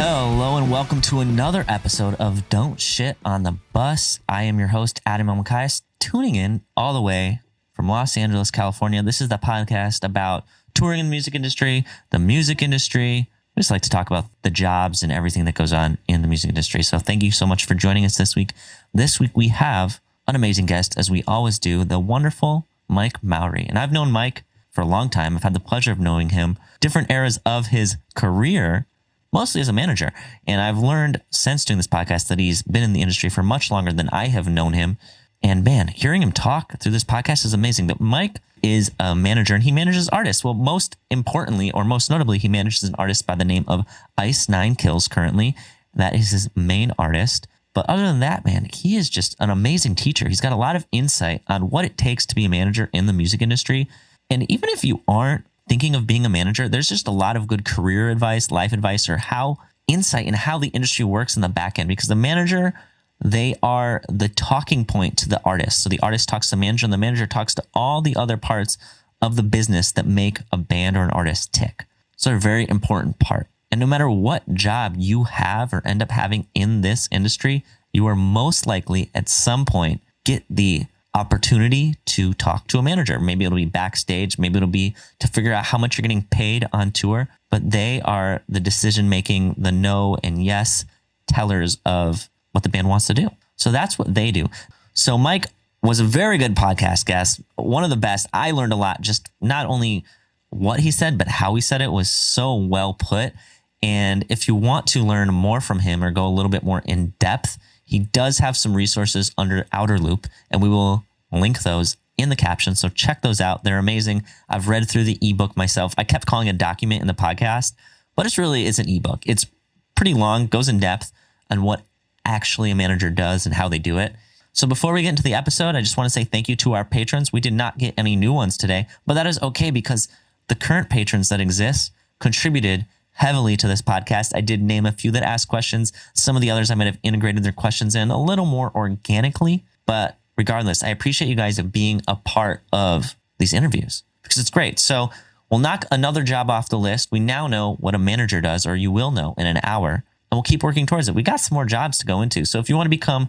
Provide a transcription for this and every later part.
Hello and welcome to another episode of Don't Shit on the Bus. I am your host, Adam Elmakias, tuning in all the way from Los Angeles, California. This is the podcast about touring in the music industry, the music industry. I just like to talk about the jobs and everything that goes on in the music industry. So thank you so much for joining us this week. This week we have an amazing guest, as we always do, the wonderful Mike Mowery. And I've known Mike for a long time. I've had the pleasure of knowing him different eras of his career mostly as a manager. And I've learned since doing this podcast that he's been in the industry for much longer than I have known him. And man, hearing him talk through this podcast is amazing. That Mike is a manager and he manages artists. Well, most importantly, or most notably, he manages an artist by the name of Ice Nine Kills currently. That is his main artist. But other than that, man, he is just an amazing teacher. He's got a lot of insight on what it takes to be a manager in the music industry. And even if you aren't thinking of being a manager, there's just a lot of good career advice, life advice, or how insight in how the industry works in the back end. Because the manager, they are the talking point to the artist. So the artist talks to the manager, and the manager talks to all the other parts of the business that make a band or an artist tick. So a very important part. And no matter what job you have or end up having in this industry, you are most likely at some point get the opportunity to talk to a manager. Maybe it'll be backstage, maybe it'll be to figure out how much you're getting paid on tour, but they are the decision making, the no and yes tellers of what the band wants to do. So that's what they do. So Mike was a very good podcast guest, one of the best. I learned a lot just not only what he said, but how he said it was so well put. And if you want to learn more from him or go a little bit more in depth, he does have some resources under Outer Loop, and we will link those in the caption. So check those out. They're amazing. I've read through the ebook myself. I kept calling it a document in the podcast, but it's really it's an ebook. It's pretty long, goes in depth on what actually a manager does and how they do it. So before we get into the episode, I just want to say thank you to our patrons. We did not get any new ones today, but that is okay because the current patrons that exist contributed heavily to this podcast. I did name a few that asked questions. Some of the others I might have integrated their questions in a little more organically. But regardless, I appreciate you guys being a part of these interviews because it's great. So we'll knock another job off the list. We now know what a manager does, or you will know in an hour, and we'll keep working towards it. We got some more jobs to go into. So if you want to become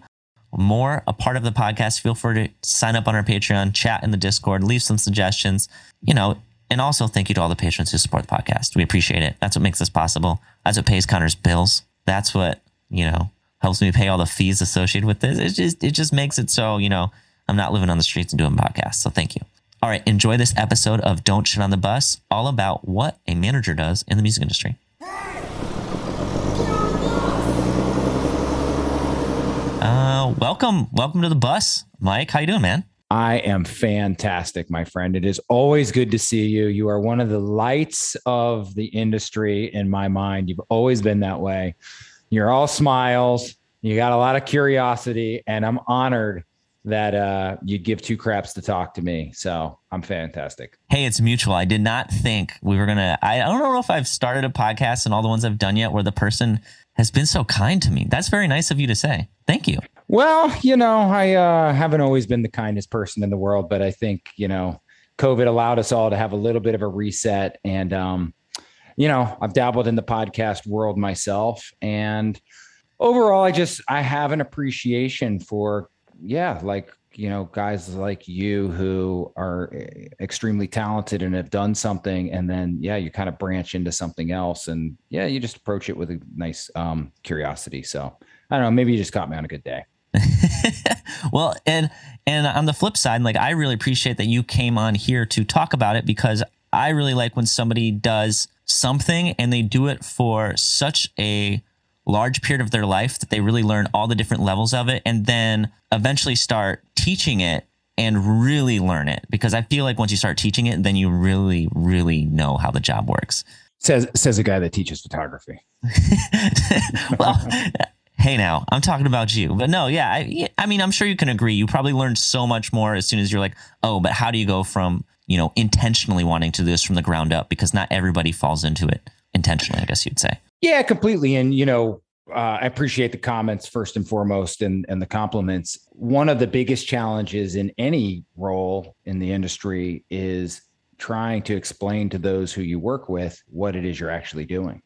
more a part of the podcast, feel free to sign up on our Patreon, chat in the Discord, leave some suggestions. You know, and also, thank you to all the patrons who support the podcast. We appreciate it. That's what makes this possible. That's what pays Connor's bills. That's what, you know, helps me pay all the fees associated with this. It just it just makes it so, you know, I'm not living on the streets and doing podcasts. So thank you. All right, enjoy this episode of Don't Shit on the Bus, all about what a manager does in the music industry. Uh, welcome, welcome to the bus, Mike. How you doing, man? I am fantastic, my friend. It is always good to see you. You are one of the lights of the industry in my mind. You've always been that way. You're all smiles. You got a lot of curiosity, and I'm honored that uh, you'd give two craps to talk to me. So I'm fantastic. Hey, it's mutual. I did not think we were gonna. I, I don't know if I've started a podcast and all the ones I've done yet where the person has been so kind to me. That's very nice of you to say. Thank you. Well, you know, I uh, haven't always been the kindest person in the world, but I think, you know, COVID allowed us all to have a little bit of a reset. And, um, you know, I've dabbled in the podcast world myself. And overall, I just, I have an appreciation for, yeah, like, you know, guys like you who are extremely talented and have done something. And then, yeah, you kind of branch into something else. And yeah, you just approach it with a nice um, curiosity. So I don't know, maybe you just caught me on a good day. well, and and on the flip side, like I really appreciate that you came on here to talk about it because I really like when somebody does something and they do it for such a large period of their life that they really learn all the different levels of it and then eventually start teaching it and really learn it because I feel like once you start teaching it, then you really, really know how the job works. Says says a guy that teaches photography. well, hey now i'm talking about you but no yeah I, I mean i'm sure you can agree you probably learned so much more as soon as you're like oh but how do you go from you know intentionally wanting to do this from the ground up because not everybody falls into it intentionally i guess you'd say yeah completely and you know uh, I appreciate the comments first and foremost and, and the compliments. One of the biggest challenges in any role in the industry is trying to explain to those who you work with what it is you're actually doing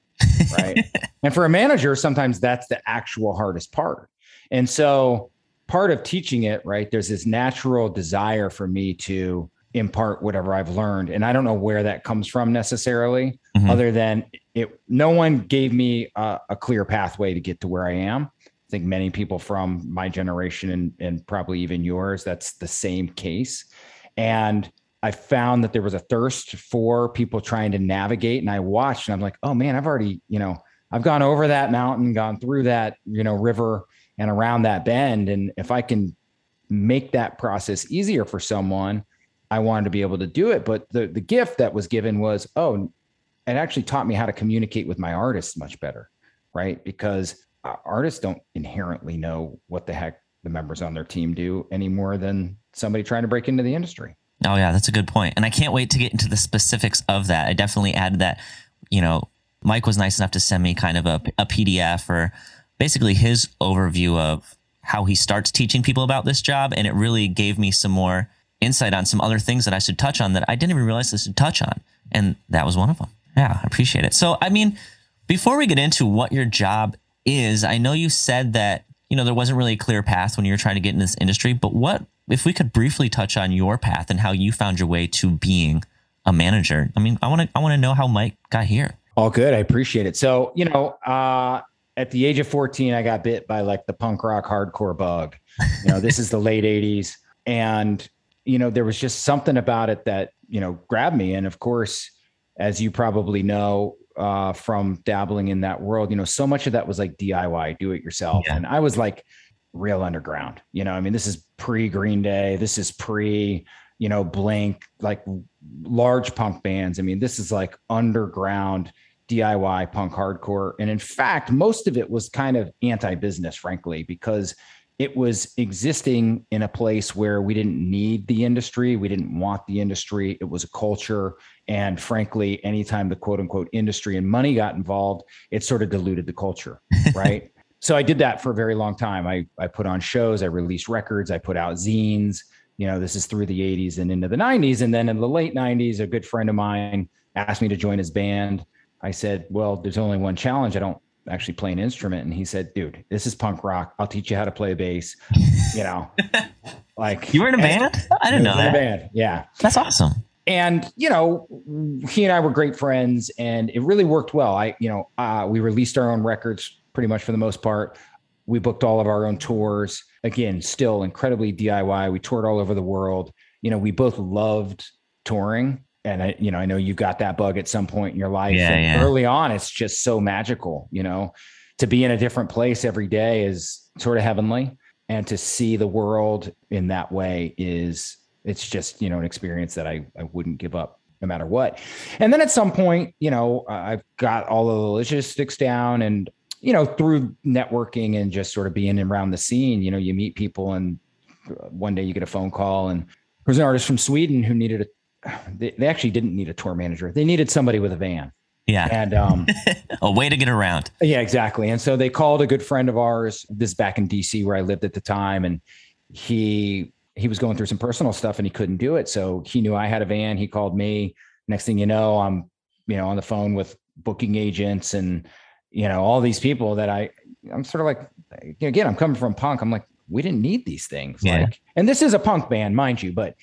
right? and for a manager, sometimes that's the actual hardest part. And so part of teaching it, right, there's this natural desire for me to impart whatever I've learned. And I don't know where that comes from necessarily, mm-hmm. other than it, no one gave me a, a, clear pathway to get to where I am. I think many people from my generation and, and probably even yours, that's the same case. And I found that there was a thirst for people trying to navigate. And I watched and I'm like, oh man, I've already, you know, I've gone over that mountain, gone through that, you know, river and around that bend. And if I can make that process easier for someone, I wanted to be able to do it. But the the gift that was given was, oh, it actually taught me how to communicate with my artists much better, right? Because uh, artists don't inherently know what the heck the members on their team do any more than somebody trying to break into the industry. Oh yeah, that's a good point. And I can't wait to get into the specifics of that. I definitely added that, you know, Mike was nice enough to send me kind of a, a PDF or basically his overview of how he starts teaching people about this job. And it really gave me some more insight on some other things that I should touch on that I didn't even realize I should touch on. And that was one of them. Yeah, I appreciate it. So, I mean, before we get into what your job is, I know you said that, you know, there wasn't really a clear path when you were trying to get in this industry, but what if we could briefly touch on your path and how you found your way to being a manager. I mean, I want to I want to know how Mike got here. All good. I appreciate it. So, you know, uh, at the age of 14, I got bit by like the punk rock hardcore bug. You know, this is the late 80s. And, you know, there was just something about it that, you know, grabbed me. And of course, as you probably know, uh, from dabbling in that world, you know, so much of that was like DIY, do it yourself. Yeah. And I was like, real underground. You know, I mean, this is pre Green Day. This is pre, you know, Blink, like large punk bands. I mean, this is like underground DIY punk hardcore. And in fact, most of it was kind of anti business, frankly, because it was existing in a place where we didn't need the industry. We didn't want the industry. It was a culture. And frankly, anytime the quote unquote industry and money got involved, it sort of diluted the culture. Right so I did that for a very long time. I, I put on shows, I released records, I put out zines. You know, this is through the 80s and into the 90s. And then in the late 90s, a good friend of mine asked me to join his band. I said, Well, there's only one challenge. I don't actually play an instrument. And he said, Dude, this is punk rock. I'll teach you how to play a bass. You know, like you were in a band? I didn't know that. band. Yeah. That's awesome and you know he and i were great friends and it really worked well i you know uh, we released our own records pretty much for the most part. We booked all of our own tours. Again, still incredibly DIY. We toured all over the world. You know, we both loved touring. And I, you know, I know you got that bug at some point in your life. Yeah, and yeah. early on, it's just so magical, you know, to be in a different place every day is sort of heavenly. And to see the world in that way is it's just, you know, an experience that I, I wouldn't give up no matter what. And then at some point, you know, I've got all of the logistics down and you know, through networking and just sort of being around the scene, you know, you meet people and uh, one day you get a phone call and there's an artist from Sweden who needed a, they, they actually didn't need a tour manager. They needed somebody with a van. Yeah. And um, a way to get around. Yeah, exactly. And so they called a good friend of ours, this back in DC where I lived at the time. And he, he was going through some personal stuff and he couldn't do it. So he knew I had a van. He called me. Next thing you know, I'm, you know, on the phone with booking agents and you know, all these people that I, I'm sort of like, again, I'm coming from punk. I'm like, we didn't need these things. Yeah. Like, and this is a punk band, mind you, but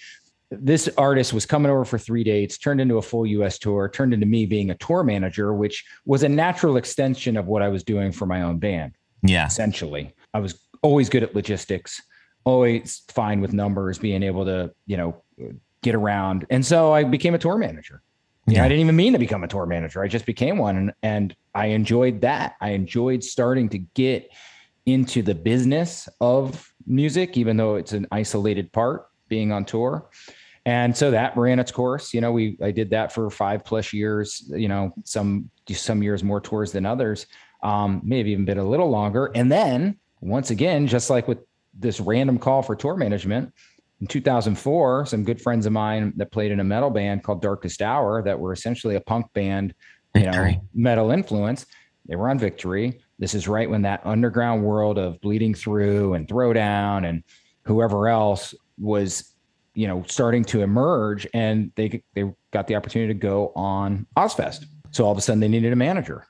this artist was coming over for three dates, turned into a full US tour, turned into me being a tour manager, which was a natural extension of what I was doing for my own band. Yeah. Essentially, I was always good at logistics, always fine with numbers, being able to, you know, get around. And so I became a tour manager. Yeah. I didn't even mean to become a tour manager. I just became one. And, and I enjoyed that. I enjoyed starting to get into the business of music, even though it's an isolated part being on tour. And so that ran its course. You know, we I did that for five plus years. You know, some some years more tours than others. Um, maybe even been a little longer. And then once again, just like with this random call for tour management, in 2004, some good friends of mine that played in a metal band called Darkest Hour that were essentially a punk band you know, metal influence. They were on Victory. This is right when that underground world of Bleeding Through and Throwdown and whoever else was, you know, starting to emerge, and they they got the opportunity to go on Ozzfest. So all of a sudden, they needed a manager,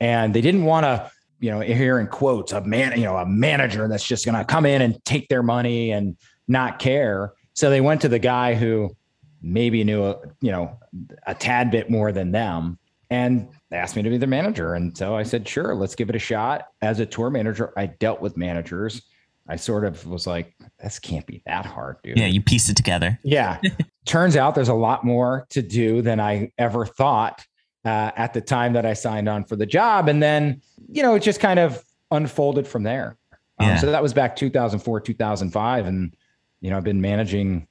and they didn't want to, you know, hear in quotes a man, you know, a manager that's just going to come in and take their money and not care. So they went to the guy who maybe knew a, you know, a tad bit more than them. And they asked me to be their manager. And so I said, sure, let's give it a shot. As a tour manager, I dealt with managers. I sort of was like, this can't be that hard, dude. Yeah, you pieced it together. Yeah. Turns out there's a lot more to do than I ever thought uh, at the time that I signed on for the job. And then, you know, it just kind of unfolded from there. Um, yeah. So that was back 2004, 2005. And, you know, I've been managing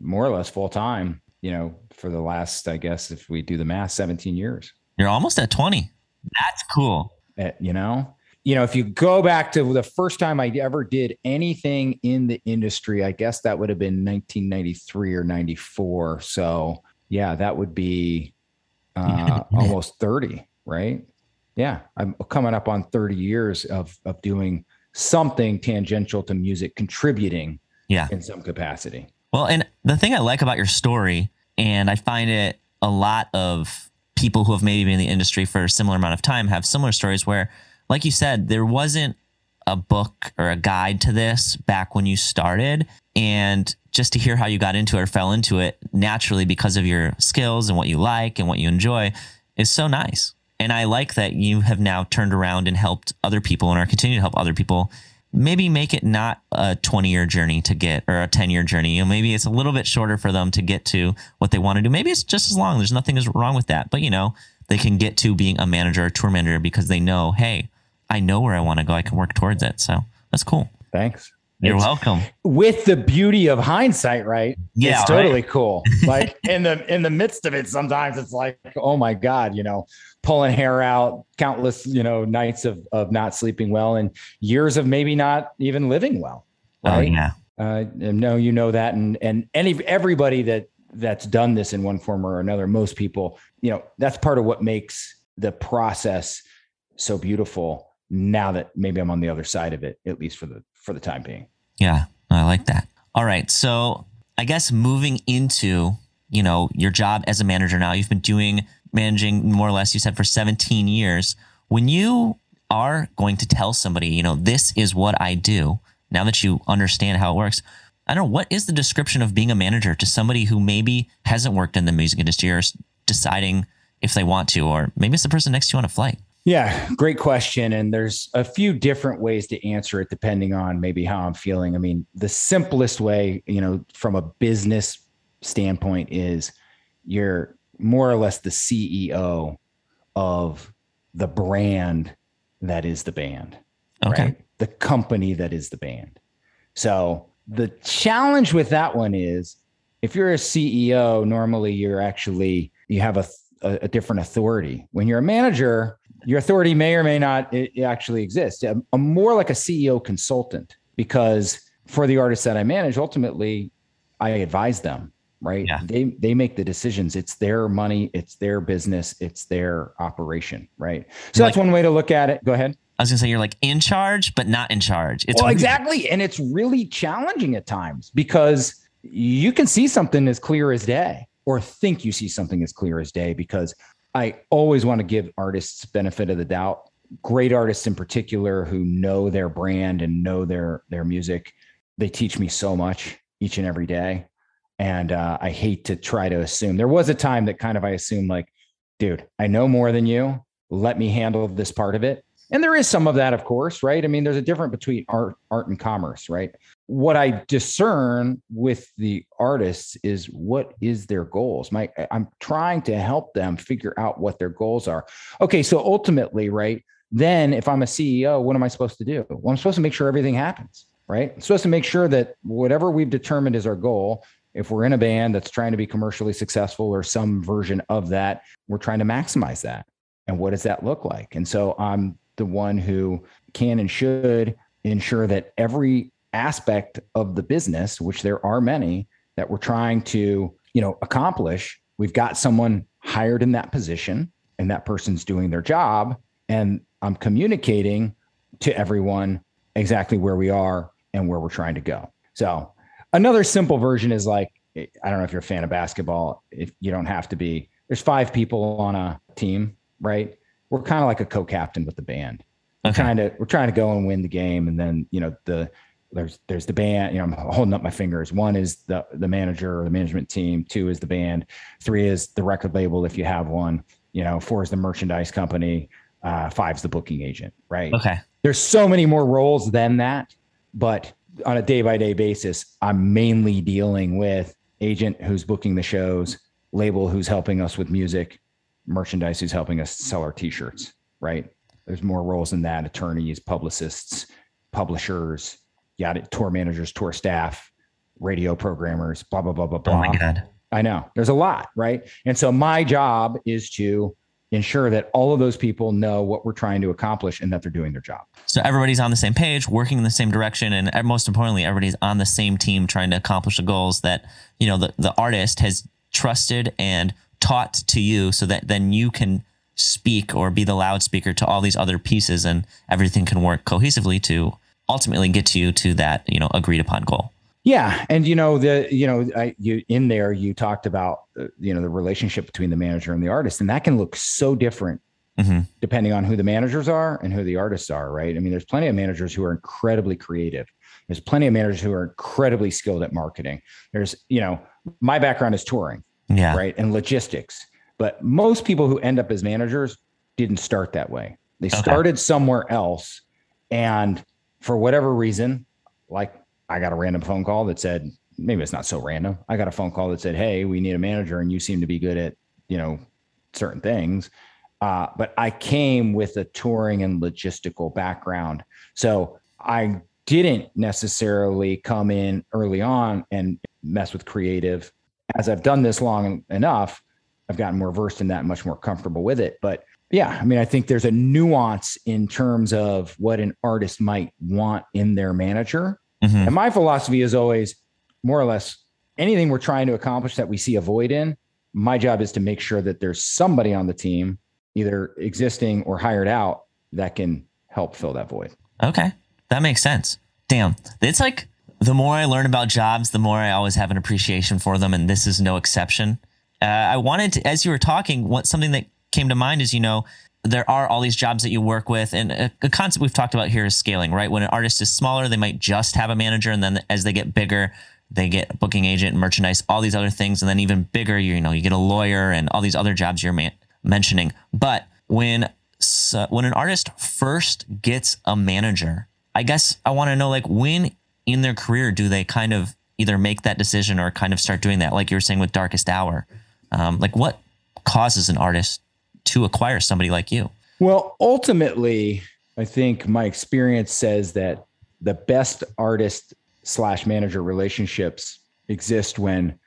more or less full time, you know, for the last, I guess, if we do the math, 17 years. You're almost at 20. That's cool. Uh, you know, you know, if you go back to the first time I ever did anything in the industry, I guess that would have been 1993 or 94. So yeah, that would be uh, almost 30, right? Yeah, I'm coming up on 30 years of of doing something tangential to music, contributing yeah. in some capacity. Well, and the thing I like about your story, and I find it a lot of people who have maybe been in the industry for a similar amount of time have similar stories where, like you said, there wasn't a book or a guide to this back when you started. And just to hear how you got into it or fell into it naturally because of your skills and what you like and what you enjoy is so nice. And I like that you have now turned around and helped other people and are continuing to help other people maybe make it not a 20 year journey to get or a 10 year journey. You know, maybe it's a little bit shorter for them to get to what they want to do. Maybe it's just as long. There's nothing is wrong with that. But you know, they can get to being a manager, a tour manager because they know, hey, I know where I want to go. I can work towards it. So that's cool. Thanks. You're it's, welcome. With the beauty of hindsight, right? Yeah, it's totally right? cool. Like in the in the midst of it, sometimes it's like, oh my god, you know, pulling hair out, countless you know nights of of not sleeping well, and years of maybe not even living well. Oh, right? Oh yeah. Uh, no, you know that, and and any everybody that that's done this in one form or another, most people, you know, that's part of what makes the process so beautiful. Now that maybe I'm on the other side of it, at least for the for the time being. Yeah, I like that. All right. So I guess moving into, you know, your job as a manager now, you've been doing managing more or less, you said, for 17 years. When you are going to tell somebody, you know, this is what I do, now that you understand how it works, I don't know, what is the description of being a manager to somebody who maybe hasn't worked in the music industry or is deciding if they want to, or maybe it's the person next to you on a flight? Yeah, great question. And there's a few different ways to answer it depending on maybe how I'm feeling. I mean, the simplest way, you know, from a business standpoint is you're more or less the CEO of the brand that is the band. Okay. Right? The company that is the band. So the challenge with that one is if you're a CEO, normally you're actually you have a, a, a different authority. When you're a manager, your authority may or may not actually exist. I'm, more like a CEO consultant because for the artists that I manage, ultimately, I advise them. Right? Yeah. They they make the decisions. It's their money. It's their business. It's their operation. Right. So like, that's one way to look at it. Go ahead. I was gonna say you're like in charge, but not in charge. It's well, exactly, and it's really challenging at times because you can see something as clear as day, or think you see something as clear as day because I always want to give artists benefit of the doubt. Great artists in particular who know their brand and know their their music. They teach me so much each and every day. And uh, I hate to try to assume. There was a time that kind of I assumed like, dude, I know more than you. Let me handle this part of it. And there is some of that, of course, right? I mean, there's a difference between art, art and commerce, right? What I discern with the artists is what is their goals. My, I'm trying to help them figure out what their goals are. Okay, so ultimately, right? Then, if I'm a CEO, what am I supposed to do? Well, I'm supposed to make sure everything happens, right? I'm supposed to make sure that whatever we've determined is our goal, if we're in a band that's trying to be commercially successful or some version of that, we're trying to maximize that. And what does that look like? And so I'm the one who can and should ensure that every aspect of the business, which there are many that we're trying to, you know, accomplish, we've got someone hired in that position and that person's doing their job and I'm communicating to everyone exactly where we are and where we're trying to go. So, another simple version is like I don't know if you're a fan of basketball, if you don't have to be. There's five people on a team, right? We're kind of like a co-captain with the band. We're trying to we're trying to go and win the game, and then you know the there's there's the band. You know, I'm holding up my fingers. One is the the manager or the management team. Two is the band. Three is the record label if you have one. You know, four is the merchandise company. Uh, five's the booking agent. Right Okay. there's so many more roles than that but on a day by day basis i'm mainly dealing with agent who's booking the shows label who's helping us with music merchandise who's helping us sell our t-shirts right there's more roles than that attorneys publicists publishers yeah tour managers tour staff radio programmers blah blah blah blah blah Oh my God. I know there's a lot, right? And so my job is to ensure that all of those people know what we're trying to accomplish and that they're doing their job. So everybody's on the same page, working in the same direction, and uh, most importantly, everybody's on the same team trying to accomplish the goals that you know the, the artist has trusted and taught to you, so that then you can speak or be the loudspeaker to all these other pieces, and everything can work cohesively to ultimately get to you to that you know agreed upon goal. Yeah, and you know the you know I, you in there you talked about uh, you know the relationship between the manager and the artist, and that can look so different hmm depending on who the managers are and who the artists are, right? I mean, there's plenty of managers who are incredibly creative. There's plenty of managers who are incredibly skilled at marketing. There's, you know, my background is touring. Yeah. right? And logistics. But most people who end up as managers didn't start that way. They Okay. started somewhere else. And for whatever reason, like I got a random phone call that said, maybe it's not so random. I got a phone call that said, Hey, we need a manager and you seem to be good at, you know, certain things. Uh, but I came with a touring and logistical background. So I didn't necessarily come in early on and mess with creative. As I've done this long enough, I've gotten more versed in that and much more comfortable with it. But yeah, I mean, I think there's a nuance in terms of what an artist might want in their manager. hmm And my philosophy is always more or less anything we're trying to accomplish that we see a void in. My job is to make sure that there's somebody on the team, either existing or hired out, that can help fill that void. Okay. That makes sense. Damn. It's like the more I learn about jobs, the more I always have an appreciation for them. And this is no exception. Uh, I wanted to, as you were talking, what something that came to mind is, you know, there are all these jobs that you work with. And a, a concept we've talked about here is scaling, right? When an artist is smaller, they might just have a manager. And then as they get bigger, they get a booking agent, merchandise, all these other things. And then even bigger, you, you know, you get a lawyer and all these other jobs you're mentioning. But when so when an artist first gets a manager, I guess I want to know like when in their career do they kind of either make that decision or kind of start doing that, like you were saying with Darkest Hour. Um, like what causes an artist to acquire somebody like you? Well, ultimately, I think my experience says that the best artist slash manager relationships exist when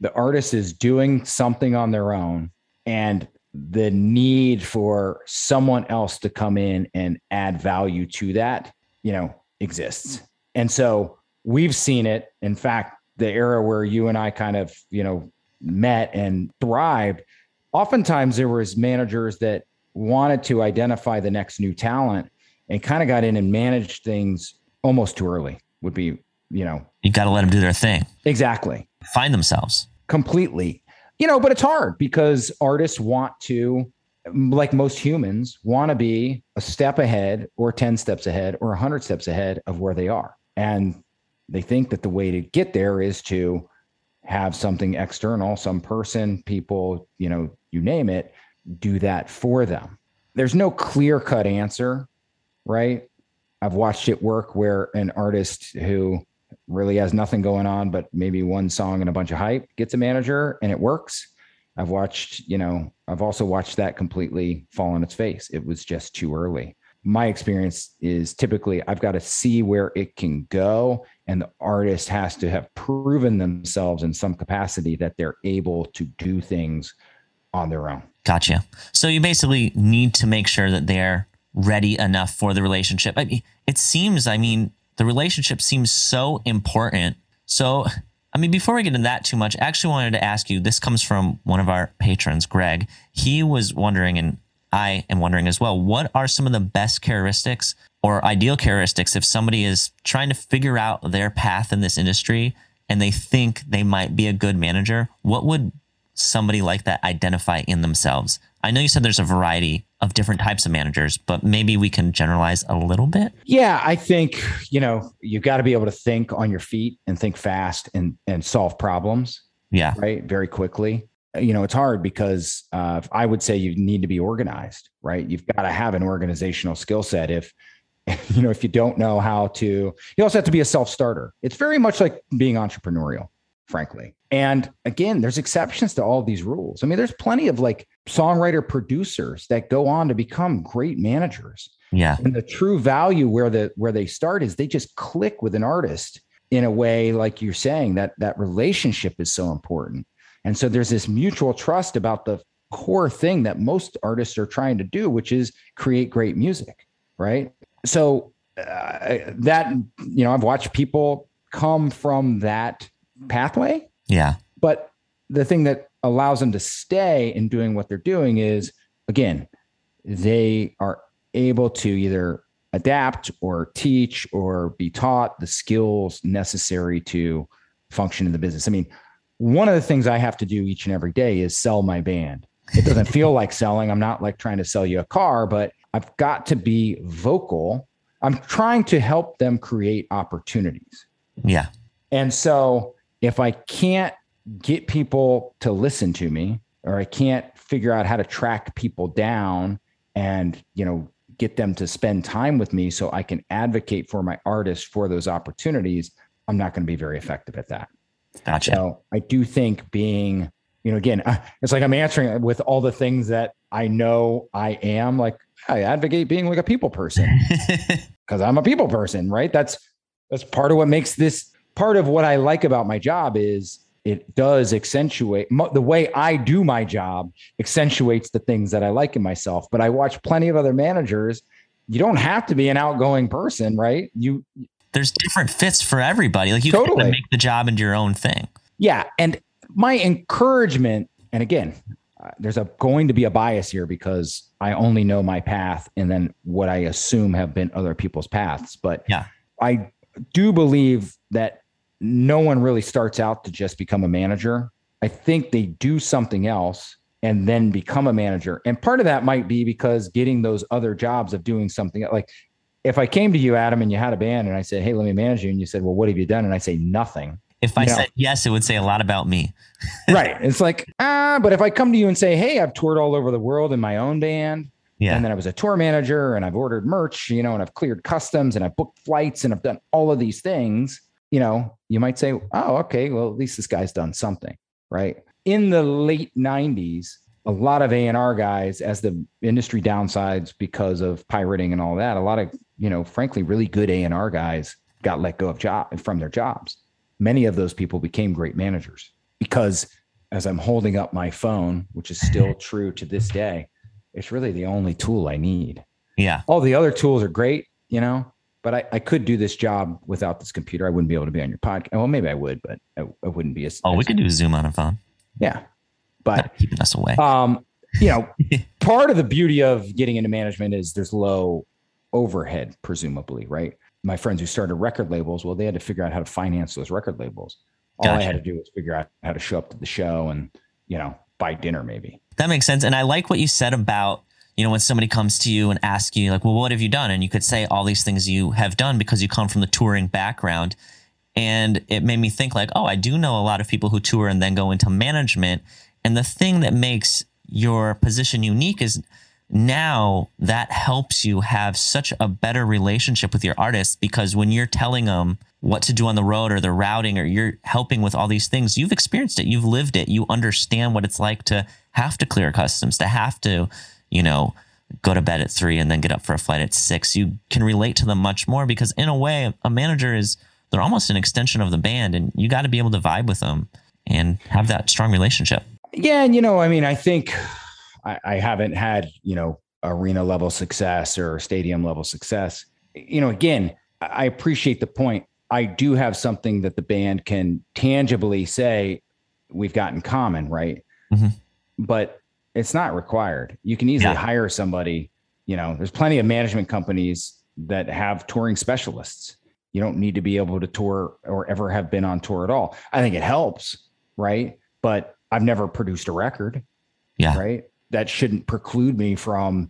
the artist is doing something on their own and the need for someone else to come in and add value to that, you know, exists. And so we've seen it. In fact, the era where you and I kind of, you know, met and thrived, oftentimes there was managers that wanted to identify the next new talent and kind of got in and managed things almost too early would be, you know, You got to let them do their thing, exactly. Find themselves. completely. You know but it's hard because artists want to like most humans want to be a step ahead or 10 steps ahead or 100 steps ahead of where they are and they think that the way to get there is to have something external some person people you know you name it do that for them. There's no clear cut answer right? I've watched it work where an artist who really has nothing going on but maybe one song and a bunch of hype gets a manager and it works. I've watched you know i've also watched that completely fall on its face. It was just too early my experience is typically i've got to see where it can go and the artist has to have proven themselves in some capacity that they're able to do things on their own Gotcha. So you basically need to make sure that they're ready enough for the relationship. I mean, it seems, I mean, the relationship seems so important. So, I mean, before we get into that too much, I actually wanted to ask you this comes from one of our patrons, Greg. He was wondering, and I am wondering as well, what are some of the best characteristics or ideal characteristics if somebody is trying to figure out their path in this industry and they think they might be a good manager? What would somebody like that identify in themselves? I know you said there's a variety of different types of managers, but maybe we can generalize a little bit. Yeah, I think, you know, you got to be able to think on your feet and think fast and and solve problems. Yeah. Right. Very quickly. You know, it's hard because uh, I would say you need to be organized, right? You've got to have an organizational skill set. If you know, if you don't know how to, you also have to be a self starter. It's very much like being entrepreneurial, frankly. And again, there's exceptions to all these rules. I mean, there's plenty of like songwriter producers that go on to become great managers. Yeah. And the true value where the where they start is they just click with an artist in a way like you're saying that that relationship is so important. And so there's this mutual trust about the core thing that most artists are trying to do, which is create great music, right? So uh, that you know, I've watched people come from that pathway. Yeah. But the thing that allows them to stay in doing what they're doing is again, they are able to either adapt or teach or be taught the skills necessary to function in the business. I mean, one of the things I have to do each and every day is sell my band. It doesn't feel like selling. I'm not like trying to sell you a car, but I've got to be vocal. I'm trying to help them create opportunities. Yeah. And so if I can't get people to listen to me or I can't figure out how to track people down and, you know, get them to spend time with me so I can advocate for my artist for those opportunities, I'm not going to be very effective at that. Gotcha. So I do think being, you know, again, uh, it's like I'm answering with all the things that I know I am. Like I advocate being like a people person because I'm a people person, right? That's that's part of what makes this part of what I like about my job is it does accentuate the way I do my job accentuates the things that I like in myself. But I watch plenty of other managers. You don't have to be an outgoing person, right? You there's different fits for everybody. Like you Totally. can make the job into your own thing. yeah, and my encouragement, and again, uh, there's a going to be a bias here because I only know my path and then what I assume have been other people's paths. But Yeah. I do believe that no one really starts out to just become a manager. I think they do something else and then become a manager. And part of that might be because getting those other jobs of doing something like if I came to you, Adam, and you had a band and I said, Hey, let me manage you. And you said, Well, what have you done? And I say nothing. If I said yes, it would say a lot about me. right. It's like, ah, but if I come to you and say, Hey, I've toured all over the world in my own band, Yeah. and then I was a tour manager and I've ordered merch, you know, and I've cleared customs and I've booked flights and I've done all of these things, you know, you might say, oh, okay, well, at least this guy's done something, right? In the late 90s, a lot of A&R guys, as the industry downsides because of pirating and all that, a lot of, you know, frankly, really good A&R guys got let go of job from their jobs. Many of those people became great managers because as I'm holding up my phone, which is still true to this day, it's really the only tool I need. yeah. All the other tools are great, you know, but I, I could do this job without this computer. I wouldn't be able to be on your podcast. Well, maybe I would, but I, I wouldn't be as. Oh, we as- could do Zoom on a phone. Yeah. But, Not keeping us away. um, you know, part of the beauty of getting into management is there's low overhead, presumably, right? My friends who started record labels, well, they had to figure out how to finance those record labels. All I had to do was figure out how to show up to the show and, you know, buy dinner maybe. That makes sense. And I like what you said about, you know, when somebody comes to you and asks you, like, well, what have you done? And you could say all these things you have done because you come from the touring background. And it made me think, like, oh, I do know a lot of people who tour and then go into management. And the thing that makes your position unique is now that helps you have such a better relationship with your artists because when you're telling them what to do on the road or the routing or you're helping with all these things, you've experienced it, you've lived it, you understand what it's like to have to clear customs, to have to, you know, go to bed at three and then get up for a flight at six. You can relate to them much more because in a way, a manager is they're almost an extension of the band and you got to be able to vibe with them and have that strong relationship. Yeah, and you know, I mean, I think I, I haven't had you know arena level success or stadium level success. You know, again, I appreciate the point. I do have something that the band can tangibly say we've got in common, right? Mhm. But it's not required. You can easily Yeah. hire somebody. You know, there's plenty of management companies that have touring specialists. You don't need to be able to tour or ever have been on tour at all. I think it helps, right? But I've never produced a record. Yeah. Right. That shouldn't preclude me from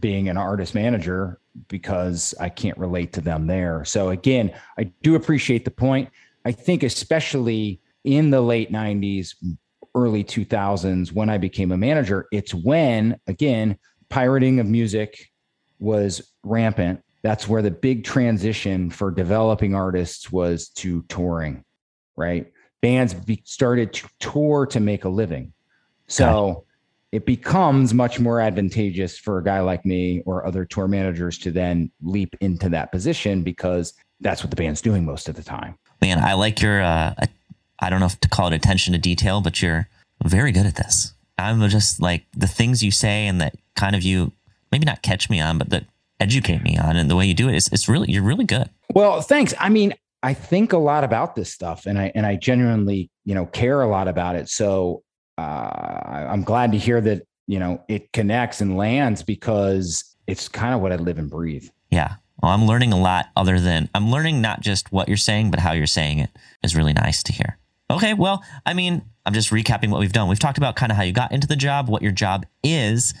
being an artist manager because I can't relate to them there. So again, I do appreciate the point. I think especially in the late 90s, early 2000s when I became a manager, it's when again pirating of music was rampant. That's where the big transition for developing artists was to touring, right? Bands be- started to tour to make a living. So it becomes much more advantageous for a guy like me or other tour managers to then leap into that position because that's what the band's doing most of the time. Man, I like your, uh, I don't know if to call it attention to detail, but you're very good at this. I'm just like the things you say and that kind of you maybe not catch me on, but that educate me on and the way you do it is it's really you're really good. Well, thanks. I mean, I think a lot about this stuff and I and I genuinely, you know, care a lot about it. So uh, I'm glad to hear that, you know, it connects and lands because it's kind of what I live and breathe. Yeah. Well, I'm learning a lot other than I'm learning not just what you're saying, but how you're saying it is really nice to hear. Okay. Well, I mean, I'm just recapping what we've done. We've talked about kind of how you got into the job, what your job is,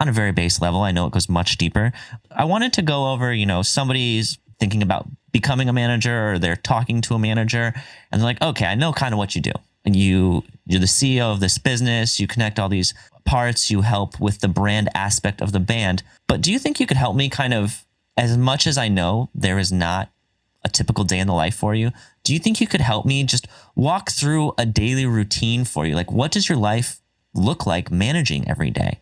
on a very base level. I know it goes much deeper. I wanted to go over, you know, somebody's thinking about becoming a manager or they're talking to a manager and they're like, okay, I know kind of what you do. And you you're the CEO of this business, you connect all these parts, you help with the brand aspect of the band. But do you think you could help me kind of as much as I know there is not a typical day in the life for you, do you think you could help me just walk through a daily routine for you? Like what does your life look like managing every day?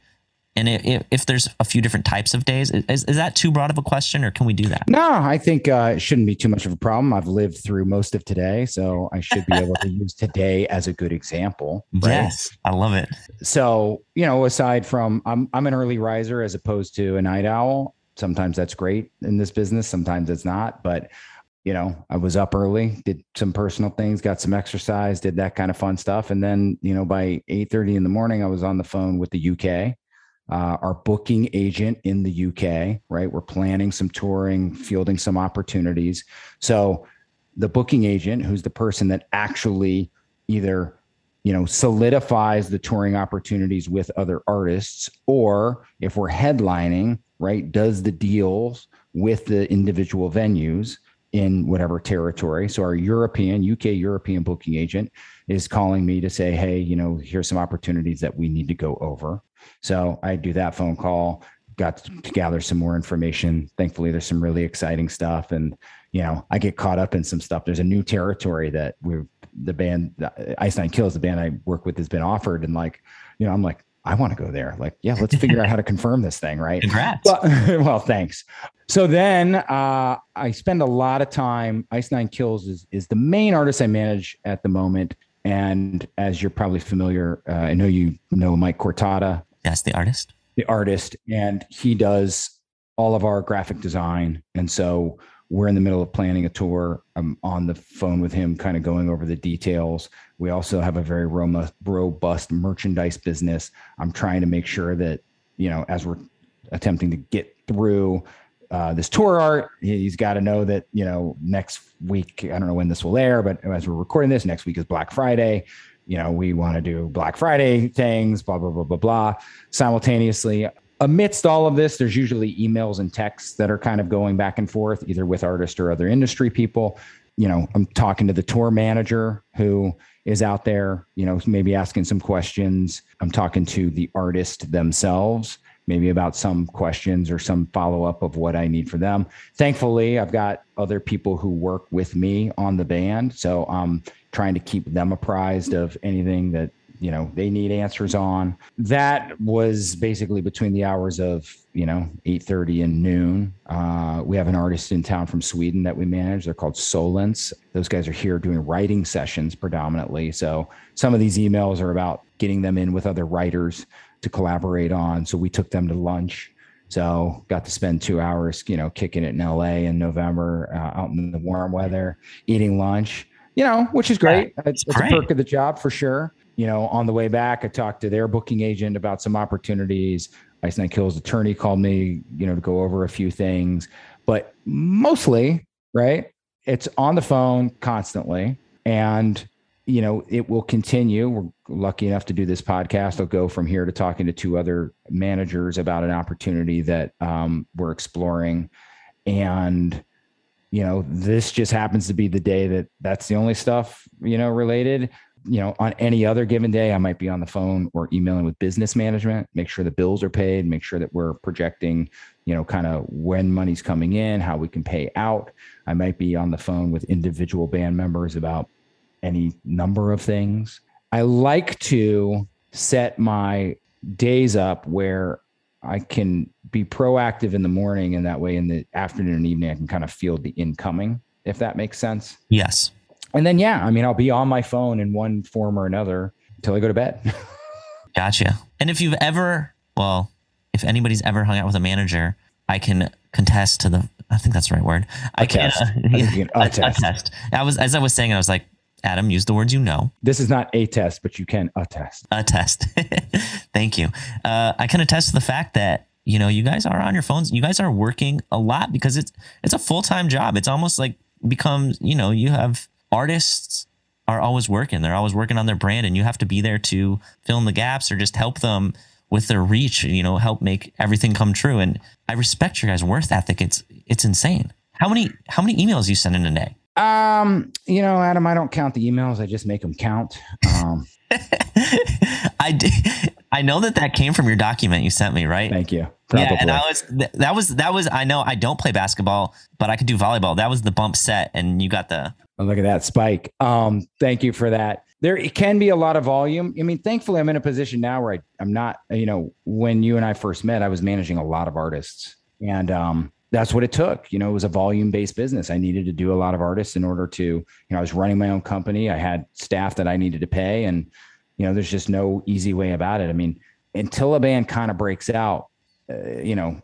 And if, if there's a few different types of days, is, is that too broad of a question or can we do that? No, I think uh, it shouldn't be too much of a problem. I've lived through most of today, so I should be able to use today as a good example. Right? Yes, I love it. So, you know, aside from I'm, I'm an early riser as opposed to a night owl. Sometimes that's great in this business, sometimes it's not. But, you know, I was up early, did some personal things, got some exercise, did that kind of fun stuff. And then, you know, by 8 30 in the morning, I was on the phone with the UK uh, our booking agent in the UK, right? We're planning some touring, fielding some opportunities. So the booking agent, who's the person that actually either you know solidifies the touring opportunities with other artists or if we're headlining right does the deals with the individual venues in whatever territory so our european uk european booking agent is calling me to say hey you know here's some opportunities that we need to go over so I do that phone call, got to gather some more information. Thankfully, there's some really exciting stuff. And, you know, I get caught up in some stuff. There's a new territory that we're, the band, Ice Nine Kills, the band I work with, has been offered. And like, you know, I'm like, I want to go there. Like, yeah, let's figure out how to confirm this thing, right? Congrats. Well, well thanks. So then uh, I spend a lot of time. Ice Nine Kills is is the main artist I manage at the moment. And as you're probably familiar, uh, I know you know Mike Cortada. That's the artist. The artist, and he does all of our graphic design. And so we're in the middle of planning a tour. I'm on the phone with him, kind of going over the details. We also have a very robust merchandise business. I'm trying to make sure that, you know, as we're attempting to get through uh, this tour art. He's got to know that, you know, next week, I don't know when this will air, but as we're recording this, next week is Black Friday. You know, we want to do Black Friday things, blah, blah, blah, blah, blah. Simultaneously, amidst all of this, there's usually emails and texts that are kind of going back and forth, either with artists or other industry people. You know, I'm talking to the tour manager who is out there, you know, maybe asking some questions. I'm talking to the artist themselves maybe about some questions or some follow up of what I need for them. Thankfully, I've got other people who work with me on the band, so I'm trying to keep them apprised of anything that you know they need answers on. That was basically between the hours of you know 8:30 and noon. Uh, we have an artist in town from Sweden that we manage. They're called Solence. Those guys are here doing writing sessions predominantly. So some of these emails are about getting them in with other writers to collaborate on. So we took them to lunch. So got to spend two hours, you know, kicking it in LA in November, uh, out in the warm weather, eating lunch, you know, which is great. It's, it's great. a perk of the job for sure. You know, on the way back, I talked to their booking agent about some opportunities. Ice Nine Kills attorney called me, you know, to go over a few things, but mostly, right? It's on the phone constantly. And you know, it will continue. We're lucky enough to do this podcast. I'll go from here to talking to two other managers about an opportunity that um, we're exploring. And, you know, this just happens to be the day that that's the only stuff, you know, related. You know, on any other given day, I might be on the phone or emailing with business management, make sure the bills are paid, make sure that we're projecting, you know, kind of when money's coming in, how we can pay out. I might be on the phone with individual band members about any number of things. I like to set my days up where I can be proactive in the morning and that way in the afternoon and evening I can kind of feel the incoming, if that makes sense. Yes. And then yeah, I mean I'll be on my phone in one form or another until I go to bed. gotcha. And if you've ever, well, if anybody's ever hung out with a manager, I can contest to the I think that's the right word. I can, uh, yeah, attest. attest. I was as I was saying, I was like, Adam, use the words you know. This is not a test, but you can attest. Attest. Thank you. Uh, I can attest to the fact that you know you guys are on your phones. You guys are working a lot because it's it's a full time job. It's almost like becomes you know you have artists are always working. They're always working on their brand, and you have to be there to fill in the gaps or just help them with their reach. You know, help make everything come true. And I respect your guys' worth ethic. It's it's insane. How many how many emails you send in a day? Um, you know, Adam, I don't count the emails. I just make them count. Um, I did, I know that that came from your document you sent me, right? Thank you. Probably. Yeah, and I was that was that was I know I don't play basketball, but I could do volleyball. That was the bump set, and you got the. Oh, look at that spike. Um, thank you for that. There it can be a lot of volume. I mean, thankfully, I'm in a position now where I, I'm not. You know, when you and I first met, I was managing a lot of artists, and um, that's what it took. You know, it was a volume based business. I needed to do a lot of artists in order to, you know, I was running my own company. I had staff that I needed to pay. And, you know, there's just no easy way about it. I mean, until a band kind of breaks out, uh, you know,